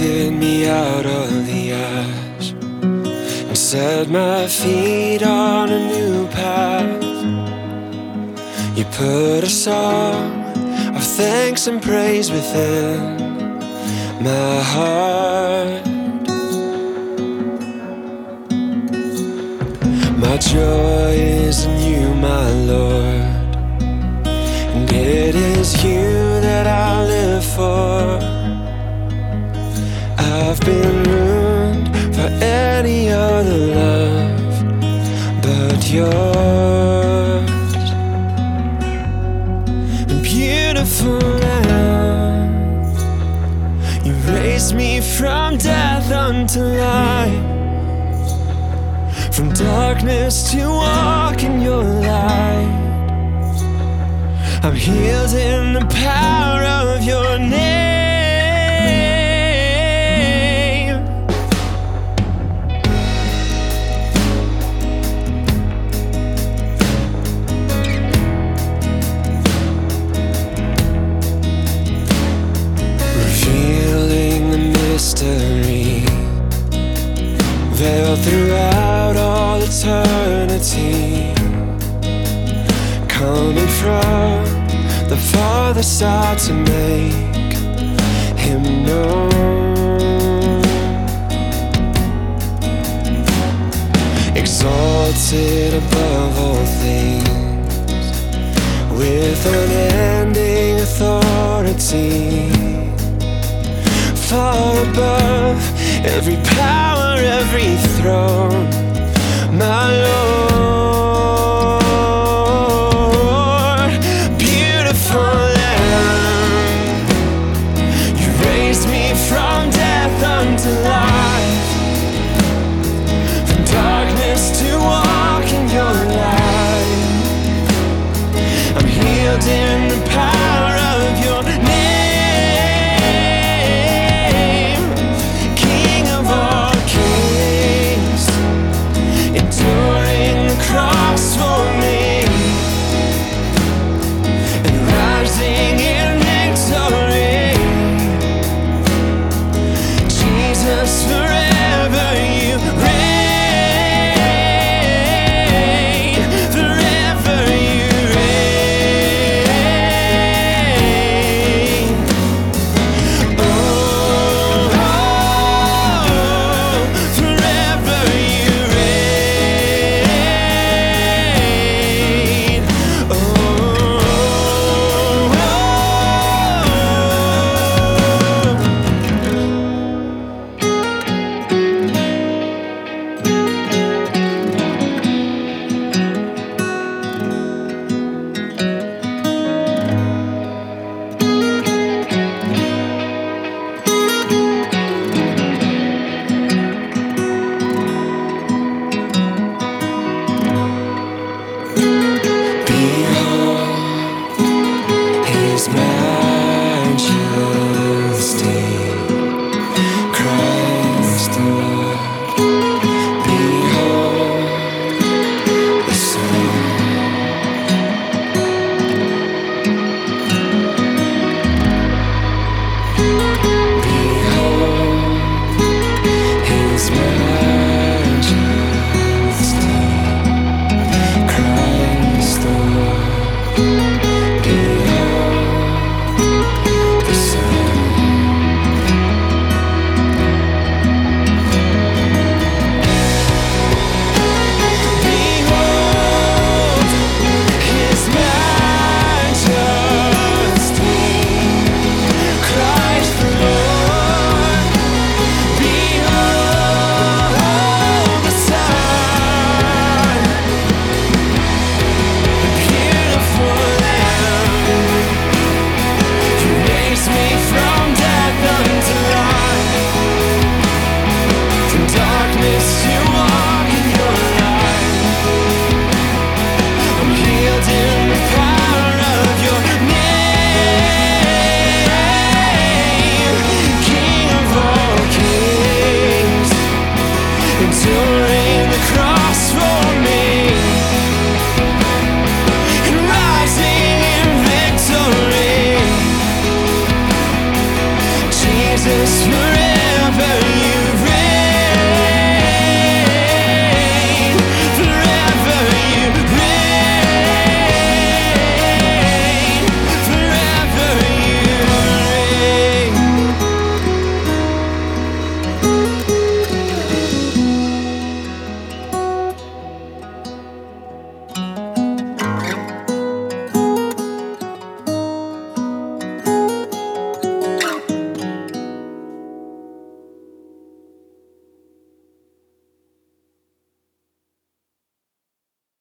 lifted me out of the ash and set my feet on a new path. You put a song of thanks and praise within my heart. My joy is in you, my Lord, and it is you that I live for. I've been ruined for any other love but yours. And beautiful Lamb, you raised me from death unto life, from darkness to walk in your light. I'm healed in the power veiled throughout all eternity coming from the farther side to make him known. Exalted above all things, with unending authority, far above every power, every throne,